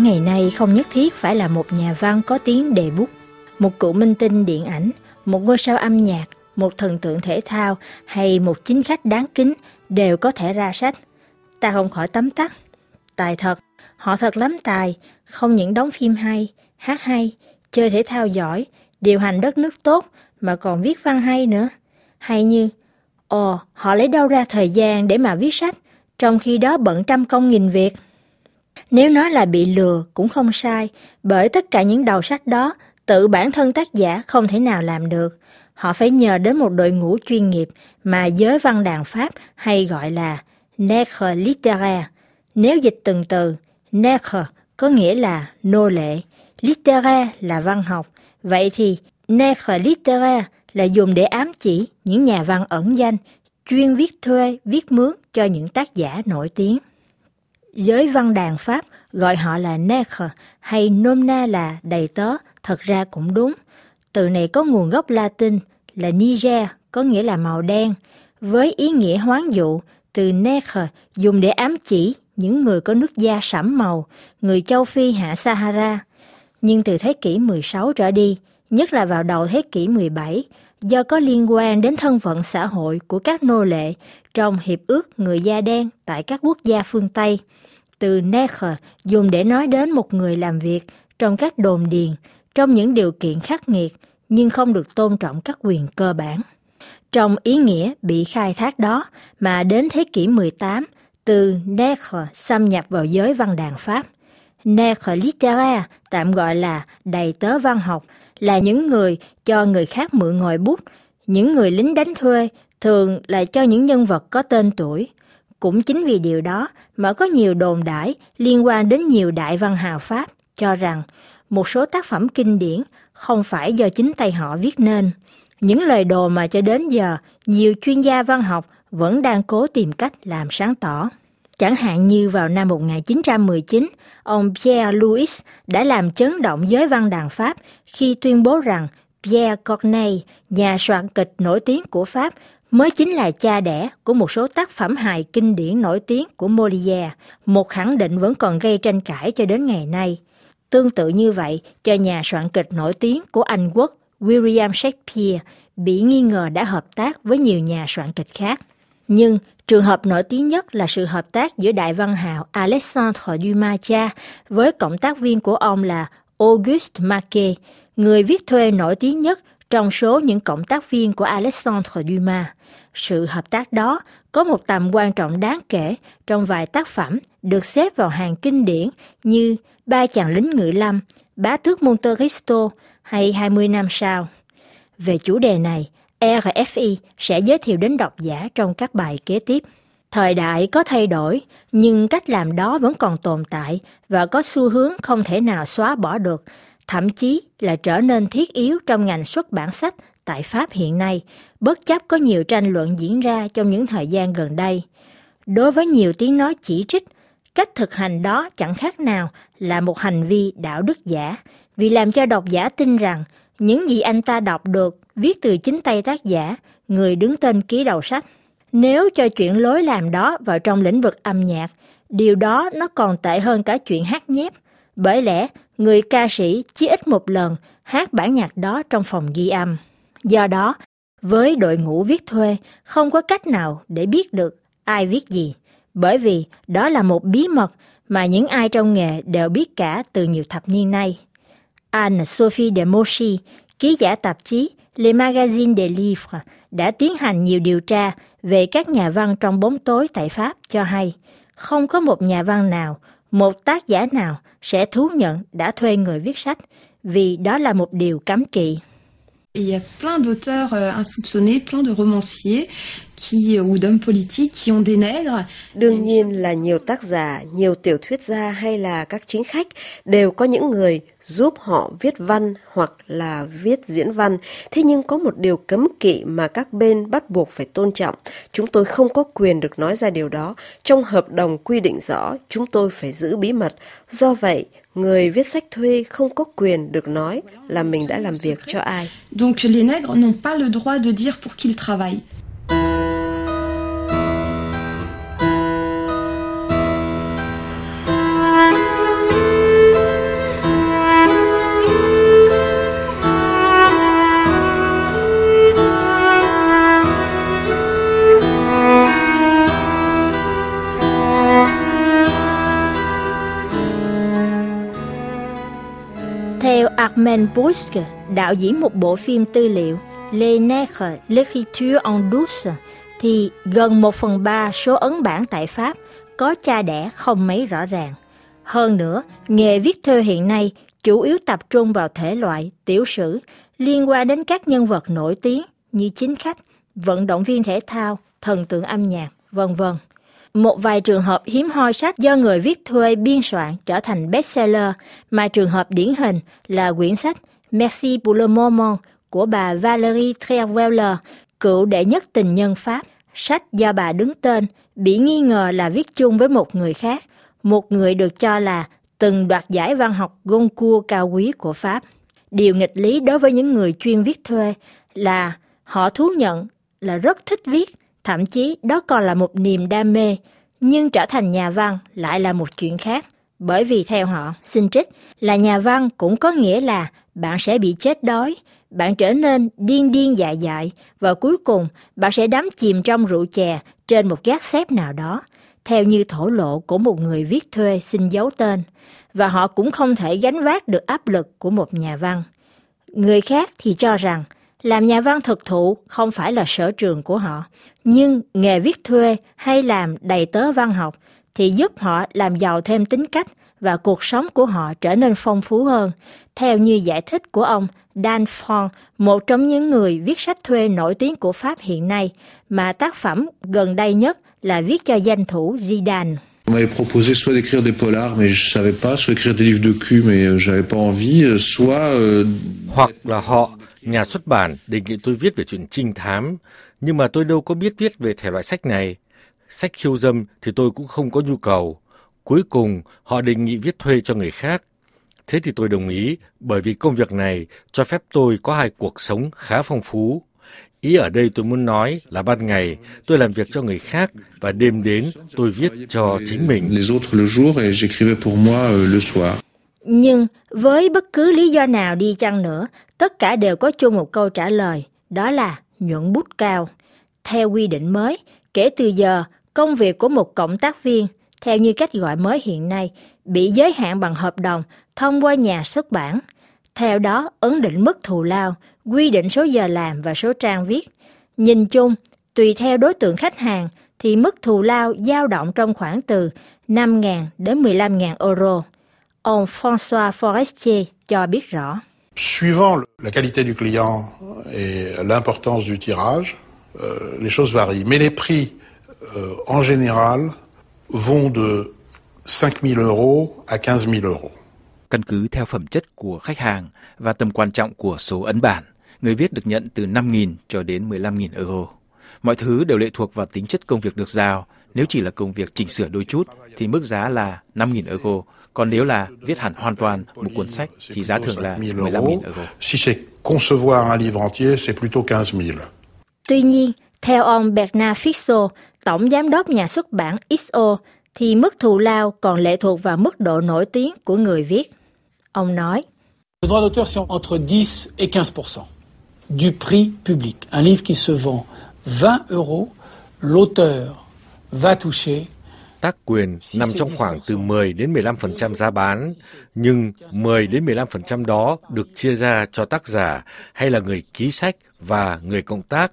bản ngày nay không nhất thiết phải là một nhà văn có tiếng đề bút, một cựu minh tinh điện ảnh, một ngôi sao âm nhạc, một thần tượng thể thao hay một chính khách đáng kính đều có thể ra sách. Ta không khỏi tấm tắc. Tài thật, họ thật lắm tài, không những đóng phim hay, hát hay, chơi thể thao giỏi, điều hành đất nước tốt mà còn viết văn hay nữa. Hay như, ồ, họ lấy đâu ra thời gian để mà viết sách, trong khi đó bận trăm công nghìn việc. Nếu nói là bị lừa cũng không sai, bởi tất cả những đầu sách đó tự bản thân tác giả không thể nào làm được. Họ phải nhờ đến một đội ngũ chuyên nghiệp mà giới văn đàn Pháp hay gọi là Nègre littéraire. Nếu dịch từng từ, Nègre có nghĩa là nô lệ, littéraire là văn học. Vậy thì Nègre littéraire là dùng để ám chỉ những nhà văn ẩn danh, chuyên viết thuê, viết mướn cho những tác giả nổi tiếng. Giới văn đàn Pháp gọi họ là nègre hay nôm na là đầy tớ, thật ra cũng đúng. Từ này có nguồn gốc Latin là Niger, có nghĩa là màu đen, với ý nghĩa hoán dụ từ nègre dùng để ám chỉ những người có nước da sẫm màu, người châu Phi hạ Sahara. Nhưng từ thế kỷ 16 trở đi, nhất là vào đầu thế kỷ 17, do có liên quan đến thân phận xã hội của các nô lệ trong hiệp ước người da đen tại các quốc gia phương Tây. Từ Necker dùng để nói đến một người làm việc trong các đồn điền trong những điều kiện khắc nghiệt nhưng không được tôn trọng các quyền cơ bản. Trong ý nghĩa bị khai thác đó mà đến thế kỷ 18, từ Necker xâm nhập vào giới văn đàn Pháp. Nègre littéraire tạm gọi là đầy tớ văn học là những người cho người khác mượn ngòi bút, những người lính đánh thuê thường là cho những nhân vật có tên tuổi. Cũng chính vì điều đó mà có nhiều đồn đãi liên quan đến nhiều đại văn hào Pháp cho rằng một số tác phẩm kinh điển không phải do chính tay họ viết nên. Những lời đồn mà cho đến giờ nhiều chuyên gia văn học vẫn đang cố tìm cách làm sáng tỏ. Chẳng hạn như vào năm 1919, ông Pierre Louis đã làm chấn động giới văn đàn Pháp khi tuyên bố rằng Pierre Corneille, nhà soạn kịch nổi tiếng của Pháp, mới chính là cha đẻ của một số tác phẩm hài kinh điển nổi tiếng của Molière, một khẳng định vẫn còn gây tranh cãi cho đến ngày nay. Tương tự như vậy, cho nhà soạn kịch nổi tiếng của Anh Quốc William Shakespeare bị nghi ngờ đã hợp tác với nhiều nhà soạn kịch khác. Nhưng trường hợp nổi tiếng nhất là sự hợp tác giữa đại văn hào Alexandre Dumas cha với cộng tác viên của ông là Auguste Marquet, người viết thuê nổi tiếng nhất trong số những cộng tác viên của Alexandre Dumas. Sự hợp tác đó có một tầm quan trọng đáng kể trong vài tác phẩm được xếp vào hàng kinh điển như Ba chàng lính ngự lâm, Bá tước Monte Cristo hay 20 năm sau. Về chủ đề này, RFI sẽ giới thiệu đến độc giả trong các bài kế tiếp. Thời đại có thay đổi, nhưng cách làm đó vẫn còn tồn tại và có xu hướng không thể nào xóa bỏ được, thậm chí là trở nên thiết yếu trong ngành xuất bản sách tại Pháp hiện nay, bất chấp có nhiều tranh luận diễn ra trong những thời gian gần đây. Đối với nhiều tiếng nói chỉ trích, cách thực hành đó chẳng khác nào là một hành vi đạo đức giả, vì làm cho độc giả tin rằng những gì anh ta đọc được viết từ chính tay tác giả, người đứng tên ký đầu sách. Nếu cho chuyện lối làm đó vào trong lĩnh vực âm nhạc, điều đó nó còn tệ hơn cả chuyện hát nhép. Bởi lẽ, người ca sĩ chỉ ít một lần hát bản nhạc đó trong phòng ghi âm. Do đó, với đội ngũ viết thuê, không có cách nào để biết được ai viết gì, bởi vì đó là một bí mật mà những ai trong nghề đều biết cả từ nhiều thập niên nay. Anne-Sophie de Moshi, ký giả tạp chí Le Magazine des Livres, đã tiến hành nhiều điều tra về các nhà văn trong bóng tối tại Pháp cho hay không có một nhà văn nào, một tác giả nào sẽ thú nhận đã thuê người viết sách vì đó là một điều cấm kỵ. Il y a plein d'auteurs euh, insoupçonnés, plein de romanciers qui ou d'hommes politiques qui ont des nègres. Đương nhiên là nhiều tác giả, nhiều tiểu thuyết gia hay là các chính khách đều có những người giúp họ viết văn hoặc là viết diễn văn. Thế nhưng có một điều cấm kỵ mà các bên bắt buộc phải tôn trọng. Chúng tôi không có quyền được nói ra điều đó. Trong hợp đồng quy định rõ chúng tôi phải giữ bí mật. Do vậy, người viết sách thuê không có quyền được nói là mình đã làm việc cho ai. Donc les nègres n'ont pas le droit de dire pour qui ils travaillent. Armand Brusque, đạo diễn một bộ phim tư liệu Les Nègres, l'écriture en douce, thì gần một phần ba số ấn bản tại Pháp có cha đẻ không mấy rõ ràng. Hơn nữa, nghề viết thơ hiện nay chủ yếu tập trung vào thể loại tiểu sử liên quan đến các nhân vật nổi tiếng như chính khách, vận động viên thể thao, thần tượng âm nhạc, vân vân. Một vài trường hợp hiếm hoi sách do người viết thuê biên soạn trở thành bestseller, mà trường hợp điển hình là quyển sách Merci pour le moment của bà Valérie Trierweiler, cựu đệ nhất tình nhân Pháp. Sách do bà đứng tên bị nghi ngờ là viết chung với một người khác, một người được cho là từng đoạt giải văn học Goncourt cao quý của Pháp. Điều nghịch lý đối với những người chuyên viết thuê là họ thú nhận là rất thích viết Thậm chí đó còn là một niềm đam mê, nhưng trở thành nhà văn lại là một chuyện khác. Bởi vì theo họ, xin trích, là nhà văn cũng có nghĩa là bạn sẽ bị chết đói, bạn trở nên điên điên dại dại và cuối cùng bạn sẽ đắm chìm trong rượu chè trên một gác xếp nào đó, theo như thổ lộ của một người viết thuê xin giấu tên, và họ cũng không thể gánh vác được áp lực của một nhà văn. Người khác thì cho rằng làm nhà văn thực thụ không phải là sở trường của họ, nhưng nghề viết thuê hay làm đầy tớ văn học thì giúp họ làm giàu thêm tính cách và cuộc sống của họ trở nên phong phú hơn, theo như giải thích của ông Dan Fong, một trong những người viết sách thuê nổi tiếng của Pháp hiện nay, mà tác phẩm gần đây nhất là viết cho danh thủ Zidane. On m'avait proposé soit d'écrire des polars, mais je savais pas, soit écrire des livres de cul, mais euh, j'avais pas envie, euh, soit... Euh, Hoặc là họ Nhà xuất bản đề nghị tôi viết về chuyện trinh thám, nhưng mà tôi đâu có biết viết về thể loại sách này. Sách khiêu dâm thì tôi cũng không có nhu cầu. Cuối cùng, họ đề nghị viết thuê cho người khác. Thế thì tôi đồng ý, bởi vì công việc này cho phép tôi có hai cuộc sống khá phong phú. Ý ở đây tôi muốn nói là ban ngày tôi làm việc cho người khác và đêm đến tôi viết cho chính mình. Les autres le jour et j'écrivais pour moi euh, le soir. Nhưng với bất cứ lý do nào đi chăng nữa, tất cả đều có chung một câu trả lời, đó là nhuận bút cao. Theo quy định mới, kể từ giờ, công việc của một cộng tác viên, theo như cách gọi mới hiện nay, bị giới hạn bằng hợp đồng thông qua nhà xuất bản. Theo đó, ấn định mức thù lao, quy định số giờ làm và số trang viết. Nhìn chung, tùy theo đối tượng khách hàng, thì mức thù lao dao động trong khoảng từ 5.000 đến 15.000 euro. Ông François Forestier cho biết rõ. Suivant la qualité du client et l'importance du tirage, euh, les choses varient. Mais les prix, euh, en général, vont de 5 000 euros à 15 000 euros. Căn cứ theo phẩm chất của khách hàng và tầm quan trọng của số ấn bản, người viết được nhận từ 5.000 cho đến 15.000 euro. Mọi thứ đều lệ thuộc vào tính chất công việc được giao. Nếu chỉ là công việc chỉnh sửa đôi chút thì mức giá là 5.000 euro còn nếu là viết hẳn hoàn toàn một cuốn sách thì giá thường là 15.000 euro. Si c'est concevoir un livre entier, c'est plutôt 15 000. Tuy nhiên, theo ông Bernard Fixo, tổng giám đốc nhà xuất bản XO, thì mức thù lao còn lệ thuộc vào mức độ nổi tiếng của người viết. Ông nói, Le droit d'auteur, c'est entre 10 et 15 du prix public. Un livre qui se vend 20 euros, l'auteur va toucher tác quyền nằm trong khoảng từ 10 đến 15% giá bán, nhưng 10 đến 15% đó được chia ra cho tác giả hay là người ký sách và người cộng tác.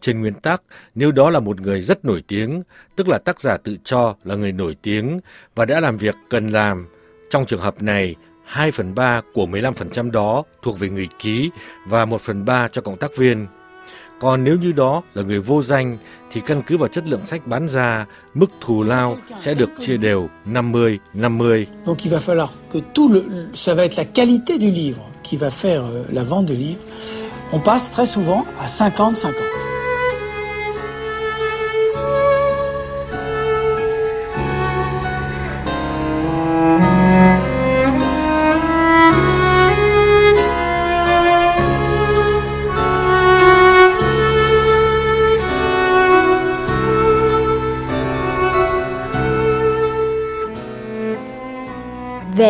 Trên nguyên tắc, nếu đó là một người rất nổi tiếng, tức là tác giả tự cho là người nổi tiếng và đã làm việc cần làm, trong trường hợp này, 2 phần 3 của 15% đó thuộc về người ký và 1 phần 3 cho cộng tác viên. Còn nếu như đó là người vô danh thì căn cứ vào chất lượng sách bán ra, mức thù lao sẽ được chia đều 50-50. Donc il va falloir que tout le ça va être la qualité du livre qui va faire euh, la vente de livres. On passe très souvent à 50-50.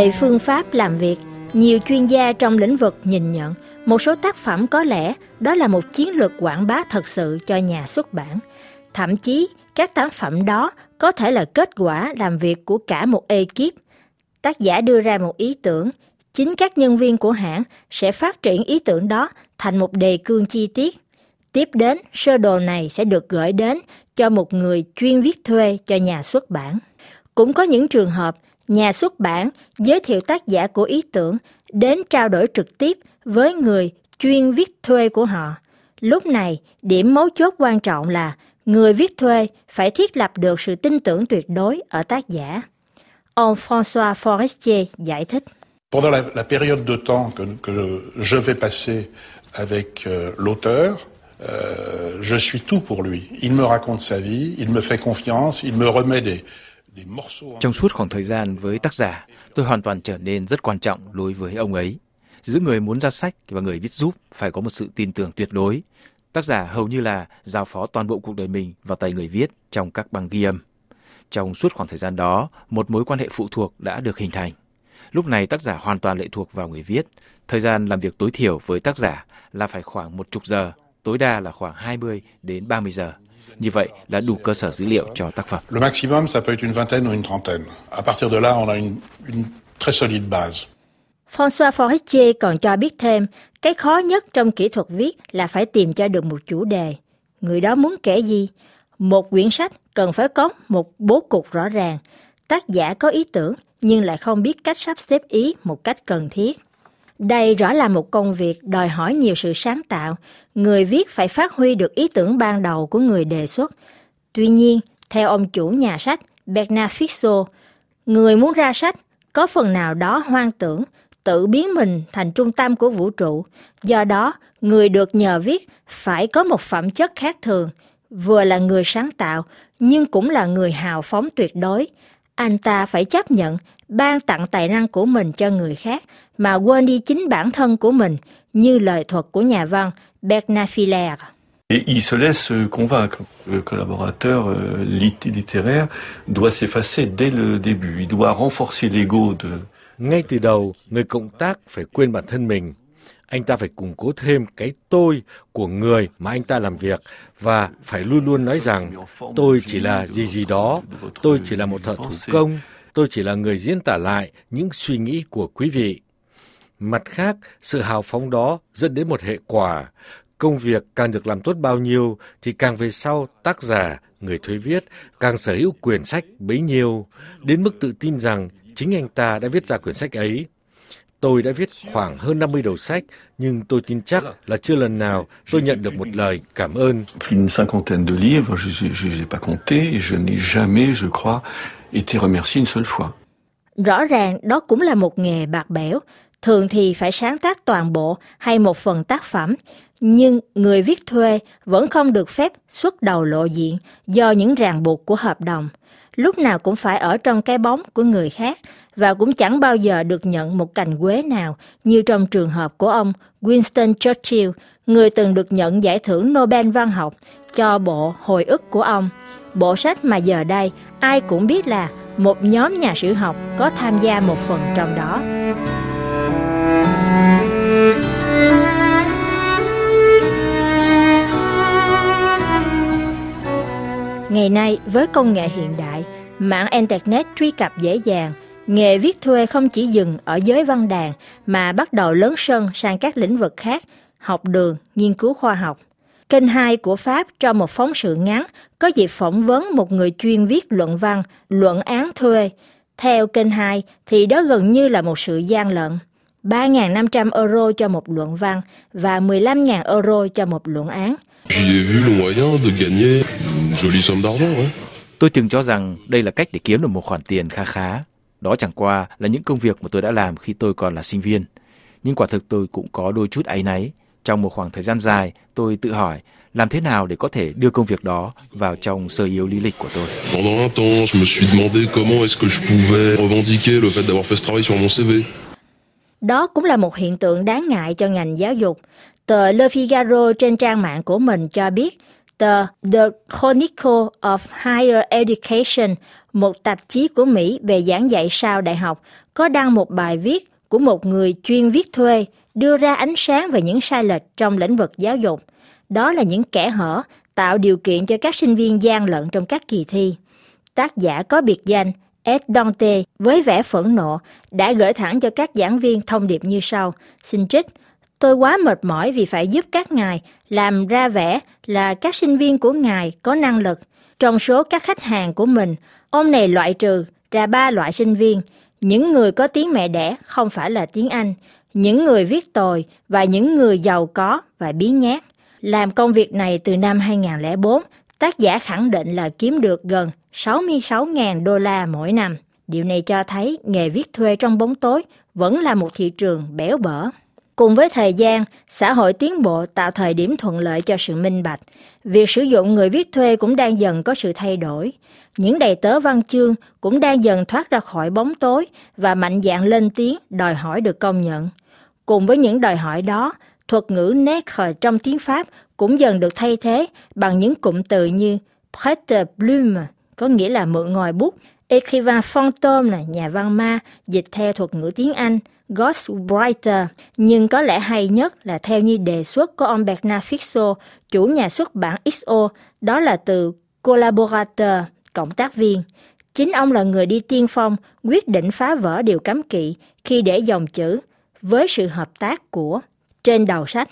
Về phương pháp làm việc, nhiều chuyên gia trong lĩnh vực nhìn nhận một số tác phẩm có lẽ đó là một chiến lược quảng bá thật sự cho nhà xuất bản. Thậm chí, các tác phẩm đó có thể là kết quả làm việc của cả một ekip. Tác giả đưa ra một ý tưởng, chính các nhân viên của hãng sẽ phát triển ý tưởng đó thành một đề cương chi tiết. Tiếp đến, sơ đồ này sẽ được gửi đến cho một người chuyên viết thuê cho nhà xuất bản. Cũng có những trường hợp nhà xuất bản giới thiệu tác giả của ý tưởng đến trao đổi trực tiếp với người chuyên viết thuê của họ. Lúc này, điểm mấu chốt quan trọng là người viết thuê phải thiết lập được sự tin tưởng tuyệt đối ở tác giả. Ông François Forestier giải thích. Pendant la, la période de temps que, que je vais passer avec euh, l'auteur, euh, je suis tout pour lui. Il me raconte sa vie, il me fait confiance, il me remet des, trong suốt khoảng thời gian với tác giả, tôi hoàn toàn trở nên rất quan trọng đối với ông ấy. Giữa người muốn ra sách và người viết giúp phải có một sự tin tưởng tuyệt đối. Tác giả hầu như là giao phó toàn bộ cuộc đời mình vào tay người viết trong các băng ghi âm. Trong suốt khoảng thời gian đó, một mối quan hệ phụ thuộc đã được hình thành. Lúc này tác giả hoàn toàn lệ thuộc vào người viết. Thời gian làm việc tối thiểu với tác giả là phải khoảng một chục giờ, tối đa là khoảng 20 đến 30 giờ. Như vậy là đủ cơ sở dữ liệu cho tác phẩm. Le maximum, ça peut être une vingtaine ou une trentaine. À partir de là, on a une, une très solide base. François Forestier còn cho biết thêm, cái khó nhất trong kỹ thuật viết là phải tìm cho được một chủ đề. Người đó muốn kể gì? Một quyển sách cần phải có một bố cục rõ ràng. Tác giả có ý tưởng nhưng lại không biết cách sắp xếp ý một cách cần thiết. Đây rõ là một công việc đòi hỏi nhiều sự sáng tạo. Người viết phải phát huy được ý tưởng ban đầu của người đề xuất. Tuy nhiên, theo ông chủ nhà sách Bernard Fixo, người muốn ra sách có phần nào đó hoang tưởng, tự biến mình thành trung tâm của vũ trụ. Do đó, người được nhờ viết phải có một phẩm chất khác thường, vừa là người sáng tạo nhưng cũng là người hào phóng tuyệt đối. Anh ta phải chấp nhận ban tặng tài năng của mình cho người khác mà quên đi chính bản thân của mình như lời thuật của nhà văn Bernard Filler. Et il se laisse convaincre. Le collaborateur euh, littéraire doit s'effacer dès le début. Il doit renforcer l'ego de... Ngay từ đầu, người cộng tác phải quên bản thân mình. Anh ta phải củng cố thêm cái tôi của người mà anh ta làm việc và phải luôn luôn nói rằng tôi chỉ là gì gì đó, tôi chỉ là một thợ thủ công, tôi chỉ là người diễn tả lại những suy nghĩ của quý vị. Mặt khác, sự hào phóng đó dẫn đến một hệ quả. Công việc càng được làm tốt bao nhiêu thì càng về sau tác giả, người thuê viết càng sở hữu quyển sách bấy nhiêu, đến mức tự tin rằng chính anh ta đã viết ra quyển sách ấy. Tôi đã viết khoảng hơn 50 đầu sách, nhưng tôi tin chắc là chưa lần nào tôi nhận được một lời cảm ơn. Une cinquantaine de livres, je n'ai pas compté, je n'ai jamais, je crois, été remercié une seule fois. Rõ ràng đó cũng là một nghề bạc bẽo, thường thì phải sáng tác toàn bộ hay một phần tác phẩm, nhưng người viết thuê vẫn không được phép xuất đầu lộ diện do những ràng buộc của hợp đồng. Lúc nào cũng phải ở trong cái bóng của người khác và cũng chẳng bao giờ được nhận một cành quế nào như trong trường hợp của ông Winston Churchill, người từng được nhận giải thưởng Nobel văn học cho bộ hồi ức của ông. Bộ sách mà giờ đây ai cũng biết là một nhóm nhà sử học có tham gia một phần trong đó. Ngày nay, với công nghệ hiện đại, mạng Internet truy cập dễ dàng, nghề viết thuê không chỉ dừng ở giới văn đàn mà bắt đầu lớn sân sang các lĩnh vực khác, học đường, nghiên cứu khoa học. Kênh 2 của Pháp cho một phóng sự ngắn có dịp phỏng vấn một người chuyên viết luận văn, luận án thuê. Theo kênh 2 thì đó gần như là một sự gian lận. 3.500 euro cho một luận văn và 15.000 euro cho một luận án. Tôi từng cho rằng đây là cách để kiếm được một khoản tiền kha khá. Đó chẳng qua là những công việc mà tôi đã làm khi tôi còn là sinh viên. Nhưng quả thực tôi cũng có đôi chút áy náy. Trong một khoảng thời gian dài, tôi tự hỏi làm thế nào để có thể đưa công việc đó vào trong sơ yếu lý lịch của tôi. Pendant un temps, je me suis demandé comment est-ce que je pouvais revendiquer le fait d'avoir fait ce travail sur mon CV. Đó cũng là một hiện tượng đáng ngại cho ngành giáo dục. Tờ Le Figaro trên trang mạng của mình cho biết, tờ The Chronicle of Higher Education, một tạp chí của Mỹ về giảng dạy sau đại học, có đăng một bài viết của một người chuyên viết thuê đưa ra ánh sáng về những sai lệch trong lĩnh vực giáo dục. Đó là những kẻ hở tạo điều kiện cho các sinh viên gian lận trong các kỳ thi. Tác giả có biệt danh Ed Dante với vẻ phẫn nộ đã gửi thẳng cho các giảng viên thông điệp như sau. Xin trích, tôi quá mệt mỏi vì phải giúp các ngài làm ra vẻ là các sinh viên của ngài có năng lực. Trong số các khách hàng của mình, ông này loại trừ ra ba loại sinh viên, những người có tiếng mẹ đẻ không phải là tiếng Anh, những người viết tồi và những người giàu có và biến nhát. Làm công việc này từ năm 2004, tác giả khẳng định là kiếm được gần 66.000 đô la mỗi năm. Điều này cho thấy nghề viết thuê trong bóng tối vẫn là một thị trường béo bở. Cùng với thời gian, xã hội tiến bộ tạo thời điểm thuận lợi cho sự minh bạch. Việc sử dụng người viết thuê cũng đang dần có sự thay đổi. Những đầy tớ văn chương cũng đang dần thoát ra khỏi bóng tối và mạnh dạn lên tiếng đòi hỏi được công nhận. Cùng với những đòi hỏi đó, thuật ngữ netre trong tiếng Pháp cũng dần được thay thế bằng những cụm từ như prête plume, có nghĩa là mượn ngòi bút, écrivain fantôme là nhà văn ma, dịch theo thuật ngữ tiếng Anh, ghostwriter, nhưng có lẽ hay nhất là theo như đề xuất của ông Bernard Fixo, chủ nhà xuất bản XO, đó là từ collaborator, cộng tác viên. Chính ông là người đi tiên phong, quyết định phá vỡ điều cấm kỵ khi để dòng chữ với sự hợp tác của trên đầu sách.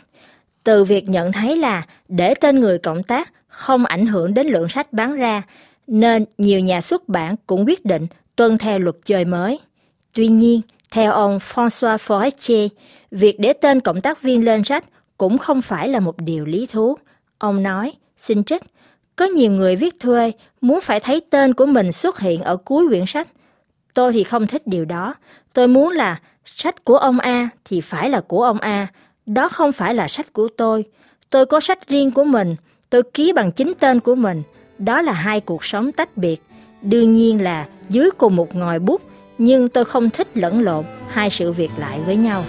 Từ việc nhận thấy là để tên người cộng tác không ảnh hưởng đến lượng sách bán ra, nên nhiều nhà xuất bản cũng quyết định tuân theo luật chơi mới. Tuy nhiên, theo ông François Forestier, việc để tên cộng tác viên lên sách cũng không phải là một điều lý thú. Ông nói, xin trích, có nhiều người viết thuê muốn phải thấy tên của mình xuất hiện ở cuối quyển sách. Tôi thì không thích điều đó. Tôi muốn là sách của ông A thì phải là của ông A. Đó không phải là sách của tôi. Tôi có sách riêng của mình. Tôi ký bằng chính tên của mình. Đó là hai cuộc sống tách biệt. Đương nhiên là dưới cùng một ngòi bút, nhưng tôi không thích lẫn lộn hai sự việc lại với nhau.